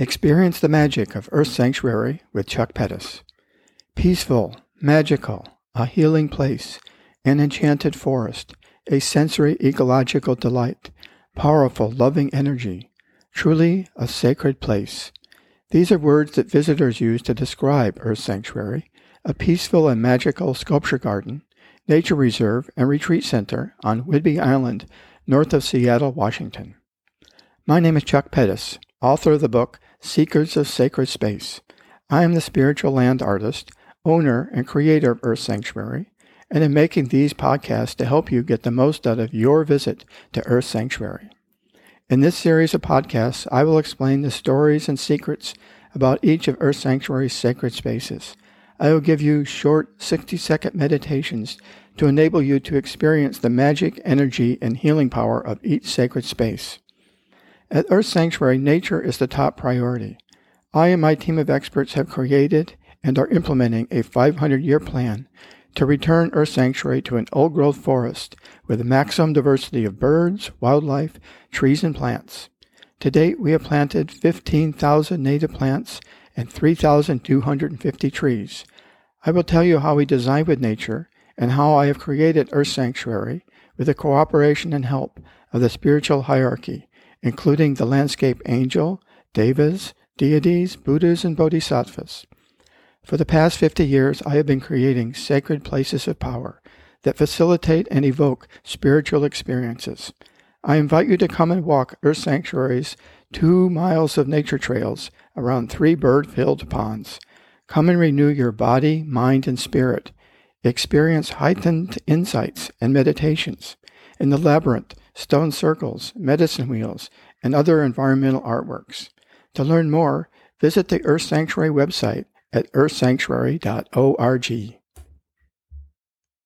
Experience the magic of Earth Sanctuary with Chuck Pettis. Peaceful, magical, a healing place, an enchanted forest, a sensory ecological delight, powerful, loving energy, truly a sacred place. These are words that visitors use to describe Earth Sanctuary, a peaceful and magical sculpture garden, nature reserve, and retreat center on Whidbey Island, north of Seattle, Washington. My name is Chuck Pettis, author of the book Seekers of Sacred Space. I am the spiritual land artist, owner, and creator of Earth Sanctuary, and am making these podcasts to help you get the most out of your visit to Earth Sanctuary. In this series of podcasts, I will explain the stories and secrets about each of Earth Sanctuary's sacred spaces. I will give you short 60 second meditations to enable you to experience the magic, energy, and healing power of each sacred space. At Earth Sanctuary, nature is the top priority. I and my team of experts have created and are implementing a 500 year plan to return Earth Sanctuary to an old growth forest with a maximum diversity of birds, wildlife, trees, and plants. To date, we have planted 15,000 native plants and 3,250 trees. I will tell you how we design with nature and how I have created Earth Sanctuary with the cooperation and help of the spiritual hierarchy, including the landscape angel, devas, deities, Buddhas, and bodhisattvas. For the past 50 years, I have been creating sacred places of power that facilitate and evoke spiritual experiences. I invite you to come and walk Earth Sanctuary's two miles of nature trails around three bird filled ponds. Come and renew your body, mind, and spirit. Experience heightened insights and meditations in the labyrinth, stone circles, medicine wheels, and other environmental artworks. To learn more, visit the Earth Sanctuary website at earthsanctuary.org.